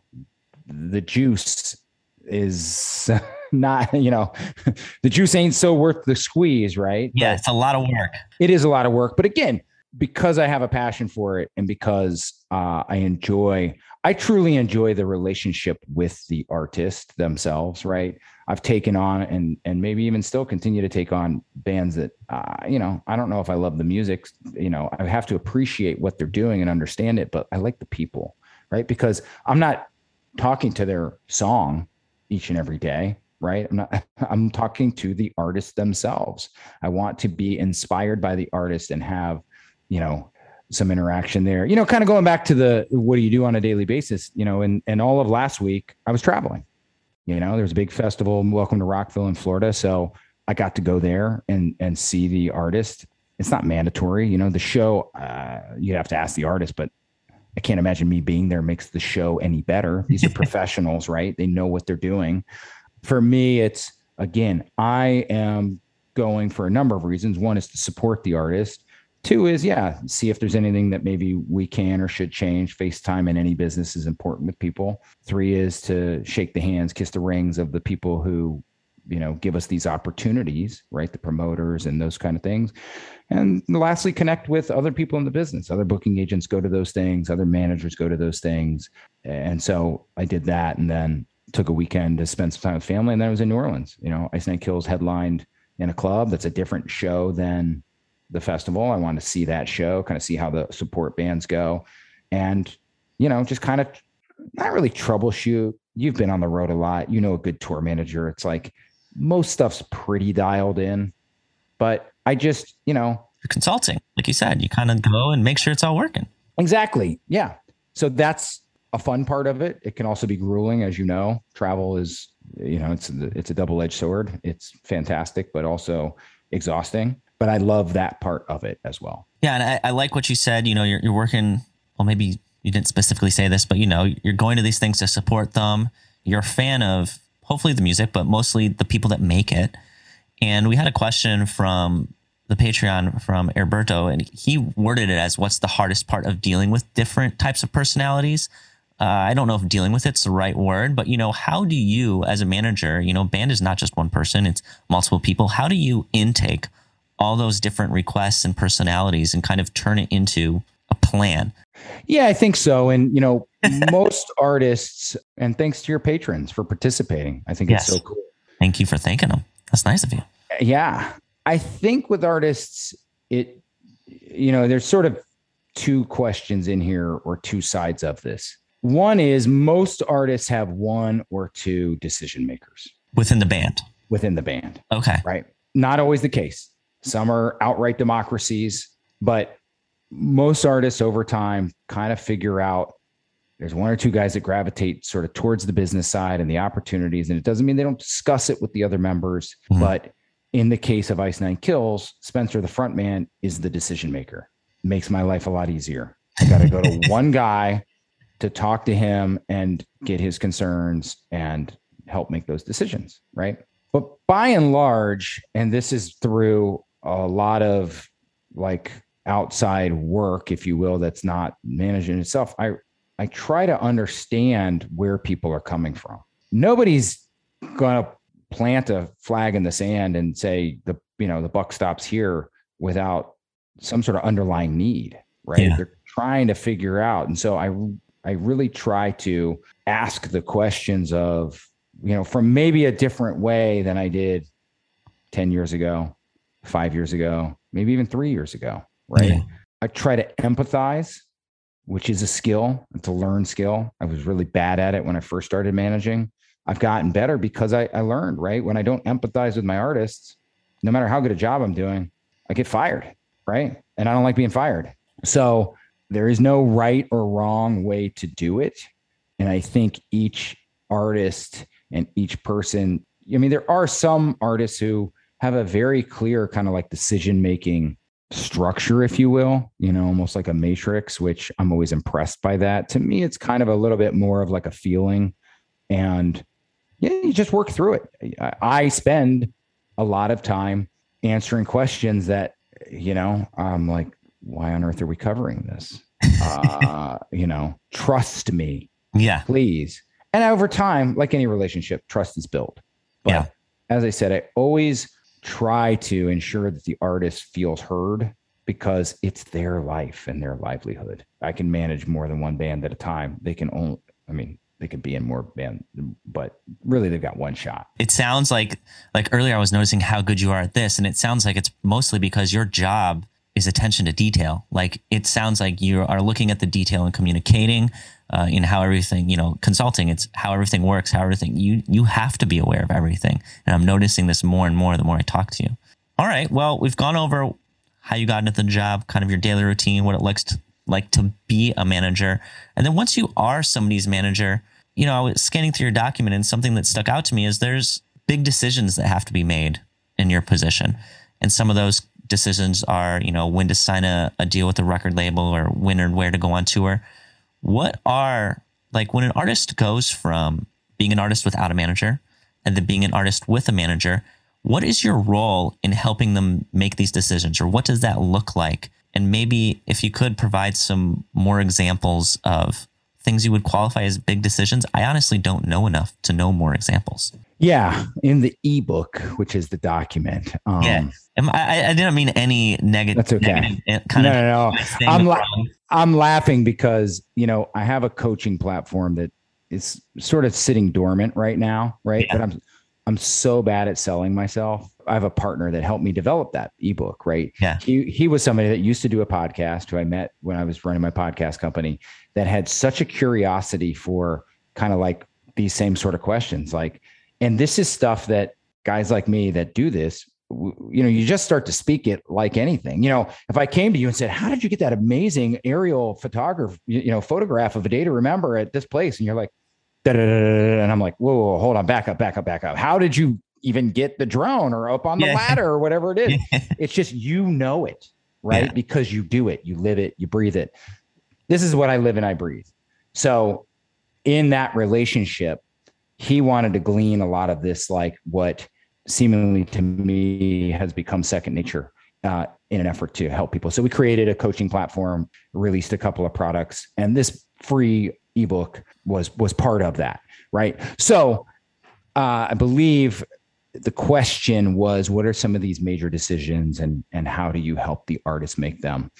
the juice is not, you know, the juice ain't so worth the squeeze, right? Yeah, it's a lot of work. It is a lot of work. But again, because I have a passion for it and because uh, I enjoy, I truly enjoy the relationship with the artist themselves, right? I've taken on and and maybe even still continue to take on bands that uh, you know I don't know if I love the music, you know I have to appreciate what they're doing and understand it, but I like the people, right? Because I'm not talking to their song each and every day, right? I'm not I'm talking to the artists themselves. I want to be inspired by the artist and have you know some interaction there. You know, kind of going back to the what do you do on a daily basis? You know, and and all of last week I was traveling. You know, there was a big festival, Welcome to Rockville in Florida, so I got to go there and and see the artist. It's not mandatory, you know. The show uh, you have to ask the artist, but I can't imagine me being there makes the show any better. These are professionals, right? They know what they're doing. For me, it's again, I am going for a number of reasons. One is to support the artist Two is, yeah, see if there's anything that maybe we can or should change. FaceTime in any business is important with people. Three is to shake the hands, kiss the rings of the people who, you know, give us these opportunities, right? The promoters and those kind of things. And lastly, connect with other people in the business. Other booking agents go to those things, other managers go to those things. And so I did that and then took a weekend to spend some time with family. And then I was in New Orleans. You know, Ice Nine Kills headlined in a club that's a different show than the festival. I want to see that show, kind of see how the support bands go, and you know, just kind of not really troubleshoot. You've been on the road a lot. You know, a good tour manager. It's like most stuff's pretty dialed in, but I just, you know, You're consulting, like you said, you kind of go and make sure it's all working. Exactly. Yeah. So that's a fun part of it. It can also be grueling, as you know. Travel is, you know, it's it's a double edged sword. It's fantastic, but also exhausting but I love that part of it as well. Yeah, and I, I like what you said. You know, you're, you're working. Well, maybe you didn't specifically say this, but you know, you're going to these things to support them. You're a fan of hopefully the music, but mostly the people that make it. And we had a question from the Patreon from Herberto, and he worded it as what's the hardest part of dealing with different types of personalities? Uh, I don't know if dealing with it's the right word, but you know, how do you, as a manager, you know, band is not just one person; it's multiple people. How do you intake all those different requests and personalities and kind of turn it into a plan? Yeah, I think so. And, you know, most artists, and thanks to your patrons for participating. I think yes. it's so cool. Thank you for thanking them. That's nice of you. Yeah. I think with artists, it, you know, there's sort of two questions in here or two sides of this. One is most artists have one or two decision makers within the band. Within the band. Okay. Right. Not always the case. Some are outright democracies, but most artists over time kind of figure out there's one or two guys that gravitate sort of towards the business side and the opportunities. And it doesn't mean they don't discuss it with the other members. Mm-hmm. But in the case of Ice Nine Kills, Spencer, the front man, is the decision maker. Makes my life a lot easier. I got to go to one guy to talk to him and get his concerns and help make those decisions. Right. But by and large, and this is through a lot of like outside work, if you will, that's not managing itself. I I try to understand where people are coming from. Nobody's going to plant a flag in the sand and say the you know the buck stops here without some sort of underlying need, right? Yeah. They're trying to figure out, and so I I really try to ask the questions of you know from maybe a different way than I did ten years ago, five years ago, maybe even three years ago, right? Yeah. I try to empathize which is a skill. It's a learned skill. I was really bad at it when I first started managing. I've gotten better because I, I learned, right? When I don't empathize with my artists, no matter how good a job I'm doing, I get fired, right? And I don't like being fired. So there is no right or wrong way to do it. And I think each artist and each person, I mean, there are some artists who have a very clear kind of like decision making structure, if you will, you know, almost like a matrix, which I'm always impressed by that. To me, it's kind of a little bit more of like a feeling. And yeah, you just work through it. I spend a lot of time answering questions that, you know, I'm like, why on earth are we covering this? Uh, you know, trust me. Yeah. Please. And over time, like any relationship, trust is built. But yeah. as I said, I always try to ensure that the artist feels heard because it's their life and their livelihood. I can manage more than one band at a time. They can only, I mean, they could be in more band, but really they've got one shot. It sounds like, like earlier I was noticing how good you are at this, and it sounds like it's mostly because your job is attention to detail. Like it sounds like you are looking at the detail and communicating uh, in how everything, you know, consulting, it's how everything works, how everything, you, you have to be aware of everything. And I'm noticing this more and more the more I talk to you. All right. Well, we've gone over how you got into the job, kind of your daily routine, what it looks to, like to be a manager. And then once you are somebody's manager, you know, I was scanning through your document and something that stuck out to me is there's big decisions that have to be made in your position. And some of those decisions are, you know, when to sign a, a deal with a record label or when or where to go on tour. What are like when an artist goes from being an artist without a manager and then being an artist with a manager, what is your role in helping them make these decisions or what does that look like? And maybe if you could provide some more examples of things you would qualify as big decisions, I honestly don't know enough to know more examples. Yeah, in the ebook, which is the document. Um, yeah, I, I, didn't mean any negative. That's okay. Negative kind no, no, no. I'm la- I'm laughing because you know I have a coaching platform that is sort of sitting dormant right now, right? Yeah. But I'm I'm so bad at selling myself. I have a partner that helped me develop that ebook, right? Yeah. He he was somebody that used to do a podcast who I met when I was running my podcast company that had such a curiosity for kind of like these same sort of questions, like and this is stuff that guys like me that do this, you know, you just start to speak it like anything. You know, if I came to you and said, "How did you get that amazing aerial photograph, you know, photograph of a day to remember at this place?" and you're like, and I'm like, whoa, whoa, hold on, back up, back up, back up. How did you even get the drone or up on the yeah. ladder or whatever it is? it's just you know it, right? Yeah. Because you do it, you live it, you breathe it. This is what I live and I breathe. So in that relationship, he wanted to glean a lot of this, like what seemingly to me has become second nature uh, in an effort to help people. So we created a coaching platform, released a couple of products, and this free ebook was was part of that, right? So uh, I believe the question was, what are some of these major decisions, and and how do you help the artist make them?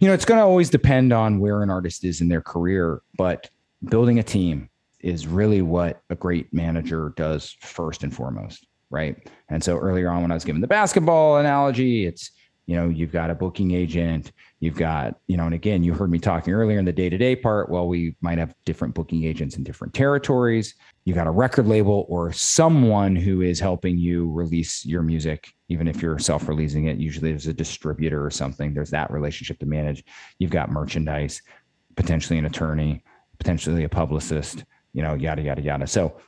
You know, it's going to always depend on where an artist is in their career, but building a team, is really what a great manager does first and foremost, right? And so earlier on, when I was giving the basketball analogy, it's you know, you've got a booking agent, you've got, you know, and again, you heard me talking earlier in the day to day part. Well, we might have different booking agents in different territories. You got a record label or someone who is helping you release your music, even if you're self releasing it. Usually there's a distributor or something, there's that relationship to manage. You've got merchandise, potentially an attorney, potentially a publicist, you know, yada, yada, yada. So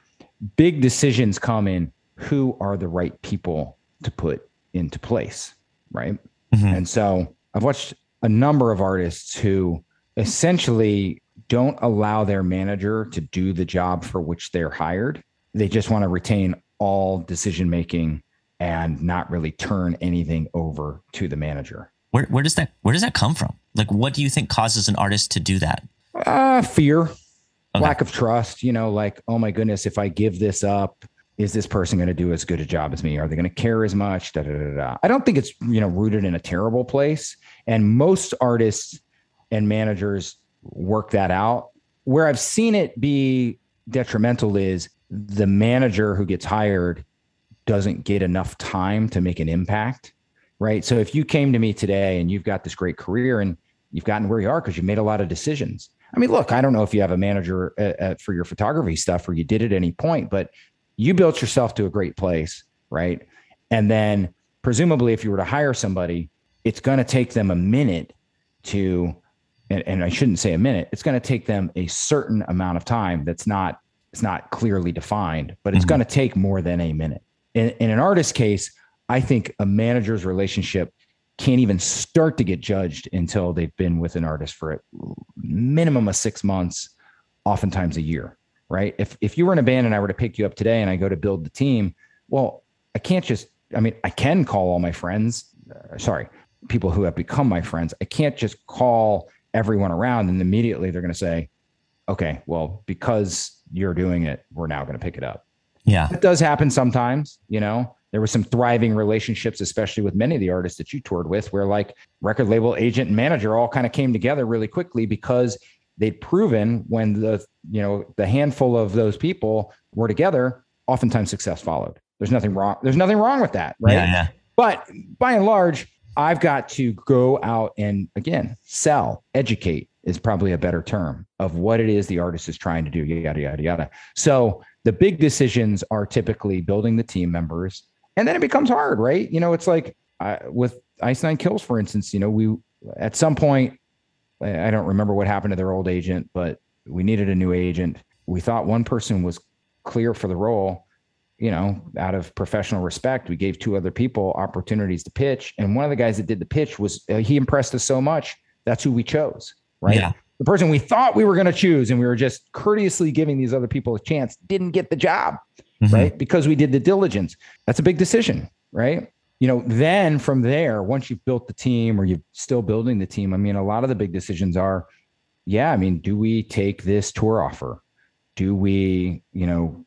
big decisions come in who are the right people to put into place right? Mm-hmm. And so I've watched a number of artists who essentially don't allow their manager to do the job for which they're hired. They just want to retain all decision making and not really turn anything over to the manager. Where, where does that where does that come from? Like what do you think causes an artist to do that? Uh fear, okay. lack of trust, you know, like oh my goodness, if I give this up, is this person going to do as good a job as me? Are they going to care as much? Da, da, da, da. I don't think it's you know rooted in a terrible place, and most artists and managers work that out. Where I've seen it be detrimental is the manager who gets hired doesn't get enough time to make an impact, right? So if you came to me today and you've got this great career and you've gotten where you are because you made a lot of decisions. I mean, look, I don't know if you have a manager uh, uh, for your photography stuff or you did at any point, but you built yourself to a great place, right? And then presumably if you were to hire somebody, it's going to take them a minute to and, and, I shouldn't say a minute, it's going to take them a certain amount of time that's not it's not clearly defined, but it's mm-hmm. going to take more than a minute. In, in an artist's case, I think a manager's relationship can't even start to get judged until they've been with an artist for a minimum of six months, oftentimes a year right? If if you were in a band and I were to pick you up today and I go to build the team, well, I can't just. I mean, I can call all my friends. Uh, sorry, people who have become my friends. I can't just call everyone around and immediately they're going to say, "Okay, well, because you're doing it, we're now going to pick it up." Yeah, it does happen sometimes. You know, there were some thriving relationships, especially with many of the artists that you toured with, where like record label agent and manager all kind of came together really quickly because they'd proven when the you know the handful of those people were together oftentimes success followed. There's nothing wrong there's nothing wrong with that right? Yeah, yeah. but by and large i've got to go out and again sell. Educate is probably a better term of what it is the artist is trying to do yada yada yada. So the big decisions are typically building the team members and then it becomes hard right? You know it's like uh, with ice nine kills for instance you know we at some point I don't remember what happened to their old agent, but we needed a new agent. We thought one person was clear for the role. You know, out of professional respect, we gave two other people opportunities to pitch. And one of the guys that did the pitch was, uh, he impressed us so much. That's who we chose. Right. Yeah. The person we thought we were going to choose and we were just courteously giving these other people a chance didn't get the job. Mm-hmm. Right. Because we did the diligence. That's a big decision. Right you know, then from there, once you've built the team or you're still building the team, I mean, a lot of the big decisions are, yeah, I mean, do we take this tour offer? Do we, you know,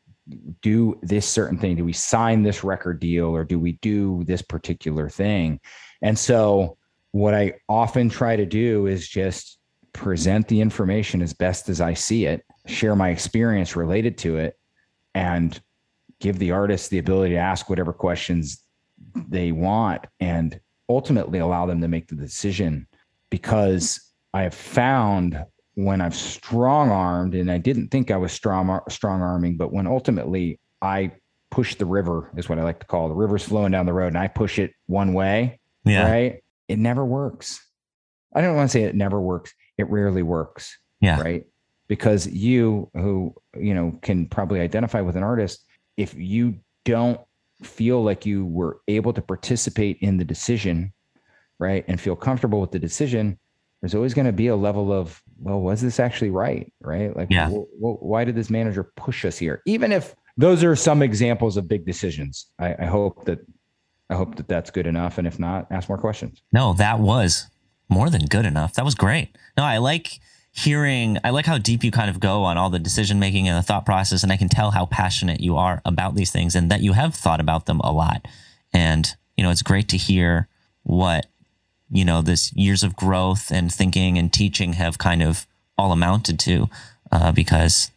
do this certain thing? Do we sign this record deal or do we do this particular thing? And so, what I often try to do is just present the information as best as I see it, share my experience related to it, and give the artist the ability to ask whatever questions they want and ultimately allow them to make the decision because I have found when I've strong armed and I didn't think I was strong strong arming, but when ultimately I push the river is what I like to call it. the river's flowing down the road and I push it one way, yeah. right? It never works. I don't want to say it never works. It rarely works. Yeah. Right. Because you who, you know, can probably identify with an artist, if you don't feel like you were able to participate in the decision, right, and feel comfortable with the decision, there's always going to be a level of, well, was this actually right, right? Like, yeah. why did this manager push us here? Even if those are some examples of big decisions, I, I hope that I hope that that's good enough. And if not, ask more questions. No, that was more than good enough. That was great. No, I like hearing i like how deep you kind of go on all the decision making and the thought process and i can tell how passionate you are about these things and that you have thought about them a lot and you know it's great to hear what you know this years of growth and thinking and teaching have kind of all amounted to uh, because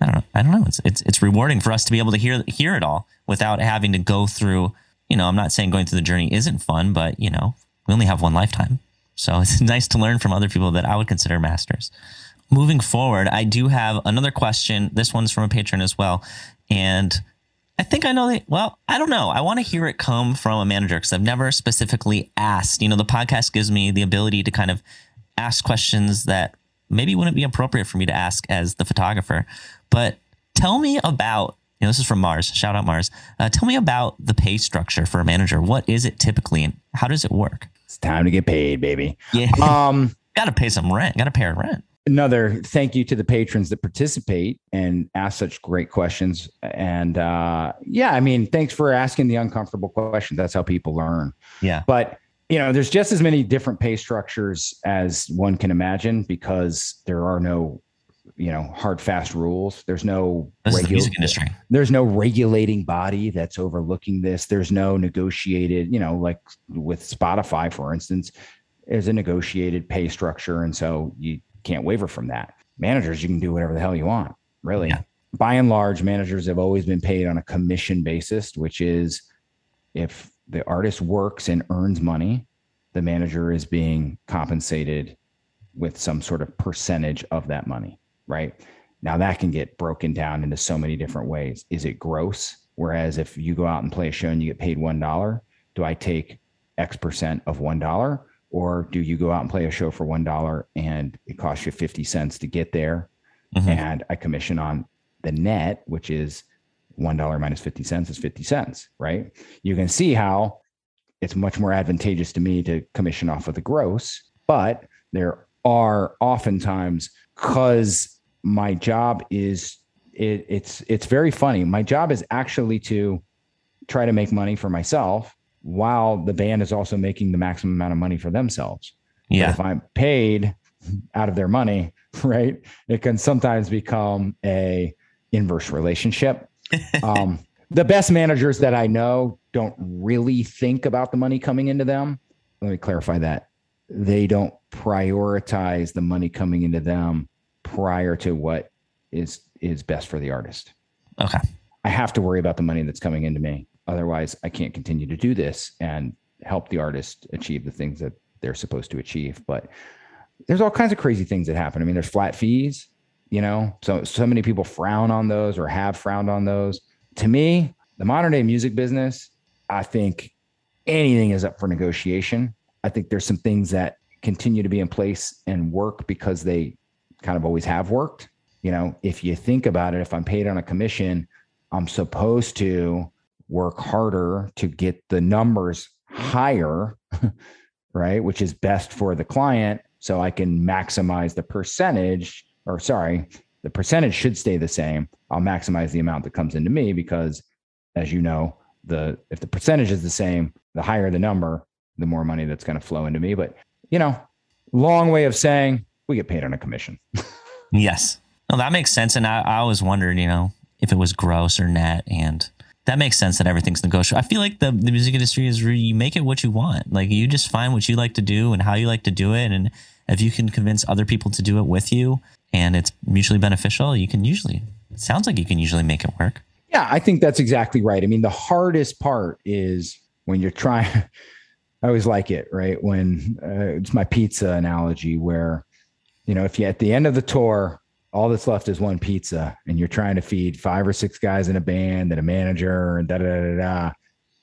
i don't know i don't know it's, it's it's rewarding for us to be able to hear hear it all without having to go through you know i'm not saying going through the journey isn't fun but you know we only have one lifetime. So it's nice to learn from other people that I would consider masters. Moving forward, I do have another question. This one's from a patron as well. And I think I know that. Well, I don't know. I want to hear it come from a manager because I've never specifically asked. You know, the podcast gives me the ability to kind of ask questions that maybe wouldn't be appropriate for me to ask as the photographer. But tell me about, you know, this is from Mars. Shout out Mars. Uh, tell me about the pay structure for a manager. What is it typically and how does it work? It's time to get paid, baby. Yeah. Um, Got to pay some rent. Got to pay our rent. another thank you to the patrons that participate and ask such great questions. And uh, yeah, I mean, thanks for asking the uncomfortable questions. That's how people learn. Yeah. But you know, there's just as many different pay structures as one can imagine because there are no, you know, hard fast rules. There's no is the music industry. there's no regulating body that's overlooking this. There's no negotiated, you know, like with Spotify, for instance, there's a negotiated pay structure. And so you can't waver from that. Managers, you can do whatever the hell you want, really. Yeah. By and large, managers have always been paid on a commission basis, which is if the artist works and earns money, the manager is being compensated with some sort of percentage of that money, right? Now that can get broken down into so many different ways. Is it gross? Whereas if you go out and play a show and you get paid one dollar, do I take X percent of one dollar? Or do you go out and play a show for one dollar and it costs you 50 cents to get there? Mhm. And I commission on the net, which is one dollar minus 50 cents is 50 cents, right? You can see how it's much more advantageous to me to commission off of the gross, but there are oftentimes because my job is it, it's it's very funny. My job is actually to try to make money for myself while the band is also making the maximum amount of money for themselves. But Yeah. if I'm paid out of their money, right, it can sometimes become a inverse relationship. Um, the best managers that I know don't really think about the money coming into them. Let me clarify that. They don't prioritize the money coming into them prior to what is is best for the artist. Okay. I have to worry about the money that's coming into me. Otherwise, I can't continue to do this and help the artist achieve the things that they're supposed to achieve. But there's all kinds of crazy things that happen. I mean, there's flat fees, you know, so so many people frown on those or have frowned on those. To me, the modern day music business, I think anything is up for negotiation. I think there's some things that continue to be in place and work because they kind of always have worked. You know, if you think about it, if I'm paid on a commission, I'm supposed to work harder to get the numbers higher, right? Which is best for the client. So I can maximize the percentage, or sorry, the percentage should stay the same. I'll maximize the amount that comes into me because, as you know, the if the percentage is the same, the higher the number, the more money that's going to flow into me. But you know, long way of saying we get paid on a commission. Yes. No, that makes sense. And I, I always wondered, you know, if it was gross or net. And that makes sense that everything's negotiable. I feel like the, the music industry is really, you make it what you want. Like you just find what you like to do and how you like to do it. And if you can convince other people to do it with you and it's mutually beneficial, you can usually, it sounds like you can usually make it work. Yeah, I think that's exactly right. I mean, the hardest part is when you're trying. I always like it, right? When uh, it's my pizza analogy, where you know, if you at the end of the tour, all that's left is one pizza, and you're trying to feed five or six guys in a band and a manager and da da da da.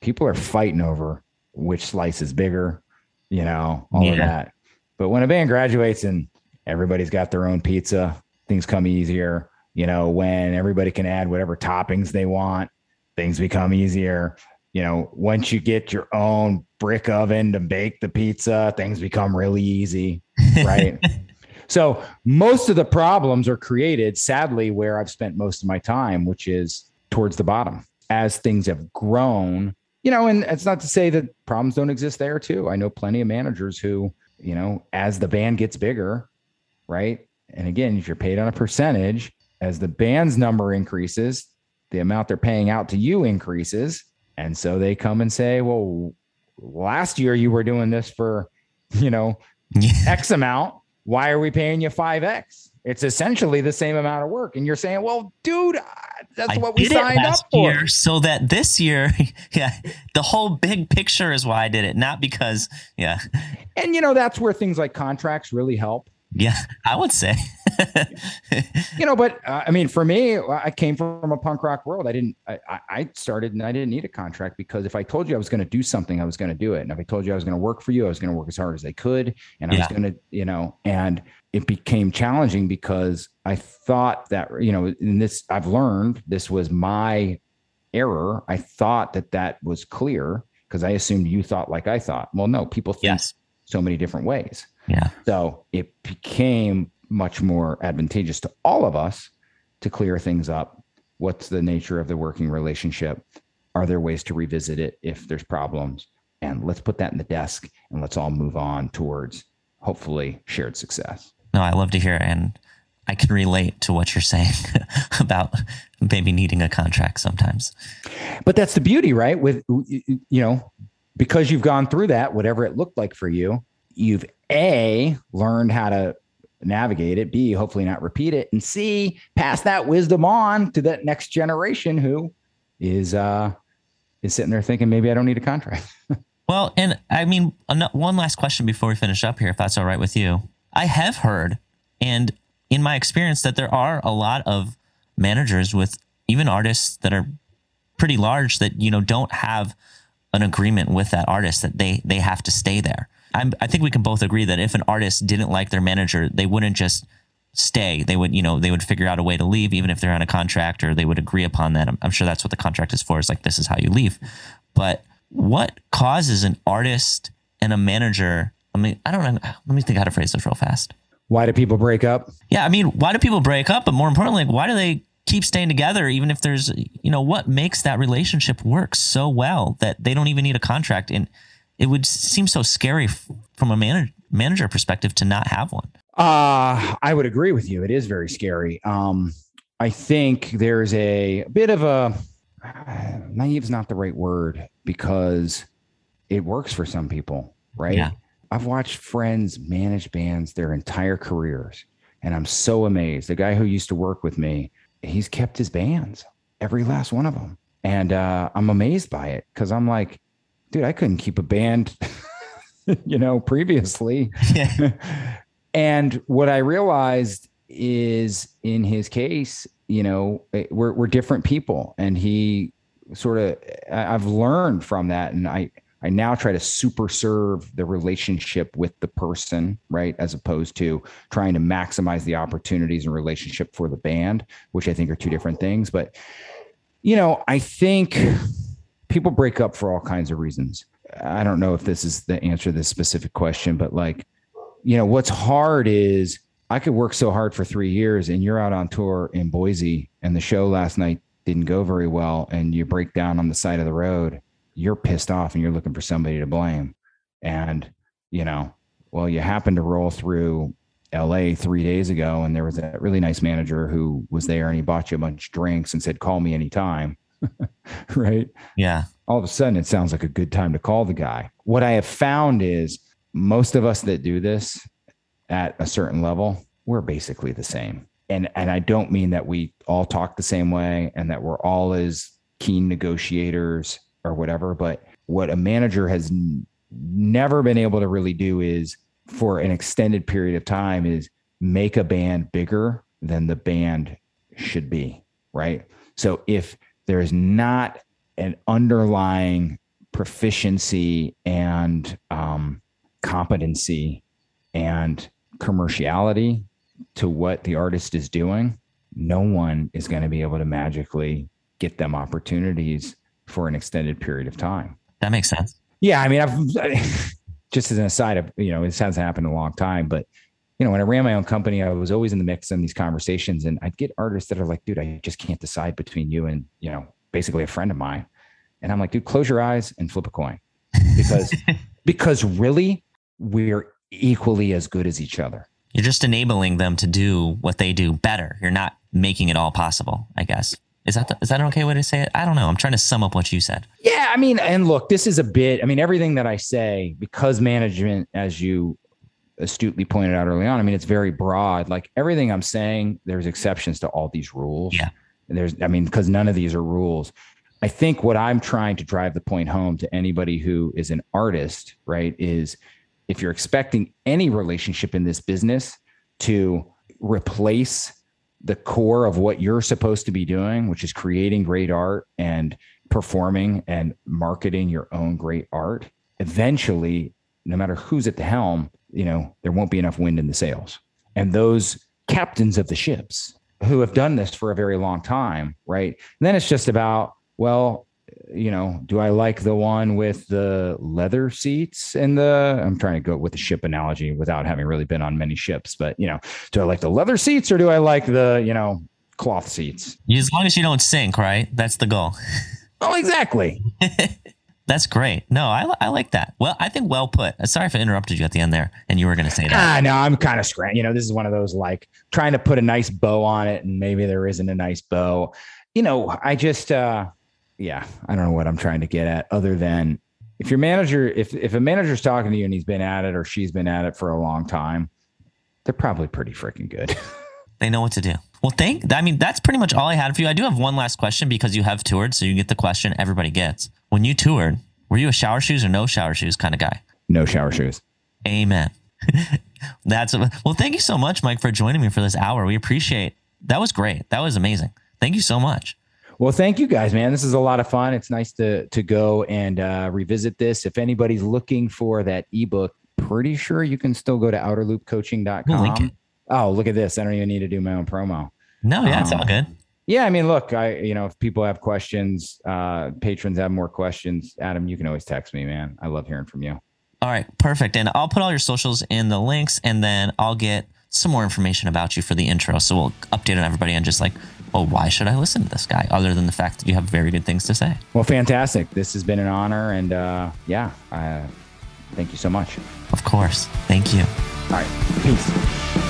people are fighting over which slice is bigger, you know, all of that. But when a band graduates and everybody's got their own pizza, things come easier. You know, when everybody can add whatever toppings they want, things become easier. You know, once you get your own brick oven to bake the pizza, things become really easy, right? so most of the problems are created, sadly, where I've spent most of my time, which is towards the bottom. As things have grown, you know, and it's not to say that problems don't exist there too. I know plenty of managers who, you know, as the band gets bigger, right? And again, if you're paid on a percentage, as the band's number increases, the amount they're paying out to you increases. And so they come and say, well, last year you were doing this for, you know, X amount. Why are we paying you 5X? it's essentially the same amount of work. And you're saying, well, dude, uh, that's I what we signed up for. Year so that this year, yeah, the whole big picture is why I did it, not because, yeah. And you know, that's where things like contracts really help. Yeah, I would say. you know, but uh, I mean, for me, I came from a punk rock world. I didn't. I, I started and I didn't need a contract because if I told you I was going to do something, I was going to do it. And if I told you I was going to work for you, I was going to work as hard as I could, and I yeah. was going to, you know, and it became challenging because I thought that, you know, in this, I've learned this was my error. I thought that that was clear because I assumed you thought like I thought. Well, no, people think yes. so many different ways. Yeah. So it became much more advantageous to all of us to clear things up. What's the nature of the working relationship? Are there ways to revisit it if there's problems? And let's put that in the desk and let's all move on towards hopefully shared success. No, I love to hear it. And I can relate to what you're saying about maybe needing a contract sometimes. But that's the beauty, right? With, you know, because you've gone through that, whatever it looked like for you, you've A, learned how to navigate it, B, hopefully not repeat it, and C, pass that wisdom on to that next generation who is uh is sitting there thinking maybe I don't need a contract. well, and I mean one last question before we finish up here if that's all right with you. I have heard and in my experience that there are a lot of managers with even artists that are pretty large that you know don't have an agreement with that artist that they they have to stay there I'm, I think we can both agree that if an artist didn't like their manager, they wouldn't just stay. They would, you know, they would figure out a way to leave, even if they're on a contract, or they would agree upon that. I'm, I'm sure that's what the contract is for. Is like this is how you leave. But what causes an artist and a manager? I mean, I don't know. Let me think how to phrase this real fast. Why do people break up? Yeah, I mean, why do people break up? But more importantly, like, why do they keep staying together even if there's, you know, what makes that relationship work so well that they don't even need a contract? And it would seem so scary from a man- manager perspective to not have one. Uh, I would agree with you. It is very scary. Um, I think there's a bit of a uh, naive is not the right word because it works for some people, right? Yeah. I've watched friends manage bands their entire careers, and I'm so amazed. The guy who used to work with me, he's kept his bands, every last one of them, and uh, I'm amazed by it because I'm like, dude, I couldn't keep a band, you know, previously. Yeah. and what I realized is in his case, you know, eh, we're, we're different people. And he sort of, I've learned from that. And I, I now try to super serve the relationship with the person, right? As opposed to trying to maximize the opportunities and relationship for the band, which I think are two different things. But, you know, I think people break up for all kinds of reasons. I don't know if this is the answer to this specific question, but like, you know, what's hard is I could work so hard for three years and you're out on tour in Boise and the show last night didn't go very well and you break down on the side of the road. You're pissed off and you're looking for somebody to blame. And, you know, well, you happen to roll through LA three days ago and there was a really nice manager who was there and he bought you a bunch of drinks and said, call me anytime right? Yeah. All of a sudden, it sounds like a good time to call the guy. What I have found is most of us that do this at a certain level, we're basically the same. And and I don't mean that we all talk the same way and that we're all as keen negotiators or whatever, but what a manager has n- never been able to really do is for an extended period of time is make a band bigger than the band should be, right? So if there is not an underlying proficiency and um, competency and commerciality to what the artist is doing, no one is going to be able to magically get them opportunities for an extended period of time. That makes sense. Yeah, I mean, I've just as an aside of you know, this hasn't happened in a long time, but you know, when I ran my own company, I was always in the mix in these conversations, and I'd get artists that are like, "Dude, I just can't decide between you and you know, basically a friend of mine," and I'm like, "Dude, close your eyes and flip a coin," because because really, we're equally as good as each other. You're just enabling them to do what they do better. You're not making it all possible. I guess is that the, is that an okay way to say it? I don't know. I'm trying to sum up what you said. Yeah, I mean, and look, this is a bit. I mean, everything that I say because management, as you astutely pointed out early on, I mean, it's very broad. Like everything I'm saying, there's exceptions to all these rules. Yeah. And there's, I mean, because none of these are rules. I think what I'm trying to drive the point home to anybody who is an artist, right, is if you're expecting any relationship in this business to replace the core of what you're supposed to be doing, which is creating great art and performing and marketing your own great art, eventually, no matter who's at the helm, you know, there won't be enough wind in the sails. And those captains of the ships who have done this for a very long time, right? And then it's just about, well, you know, do I like the one with the leather seats and the I'm trying to go with the ship analogy without having really been on many ships, but you know, do I like the leather seats or do I like the, you know, cloth seats? As long as you don't sink, right? That's the goal. Oh, exactly. That's great. No, I, I like that. Well, I think well put. Sorry if I interrupted you at the end there and you were going to say that. Ah, no, I'm kind of scram. You know, this is one of those like trying to put a nice bow on it and maybe there isn't a nice bow. You know, I just, uh, yeah, I don't know what I'm trying to get at other than if your manager, if, if a manager's talking to you and he's been at it or she's been at it for a long time, they're probably pretty freaking good. they know what to do. Well, thank. I mean, that's pretty much all I had for you. I do have one last question because you have toured, so you get the question everybody gets. When you toured, were you a shower shoes or no shower shoes kind of guy? No shower shoes. Amen. that's well. Thank you so much, Mike, for joining me for this hour. We appreciate. That was great. That was amazing. Thank you so much. Well, thank you guys, man. This is a lot of fun. It's nice to to go and uh, revisit this. If anybody's looking for that ebook, pretty sure you can still go to outerloopcoaching.com. Oh, look at this. I don't even need to do my own promo. No, yeah, um, it's all um, good. Yeah, I mean, look, I you know, if people have questions, uh, patrons have more questions, Adam, you can always text me, man. I love hearing from you. All right, perfect. And I'll put all your socials in the links, and then I'll get some more information about you for the intro. So we'll update on everybody and just like, oh, why should I listen to this guy? Other than the fact that you have very good things to say. Well, fantastic. This has been an honor, and uh, yeah, uh, thank you so much. Of course. Thank you. All right. Peace.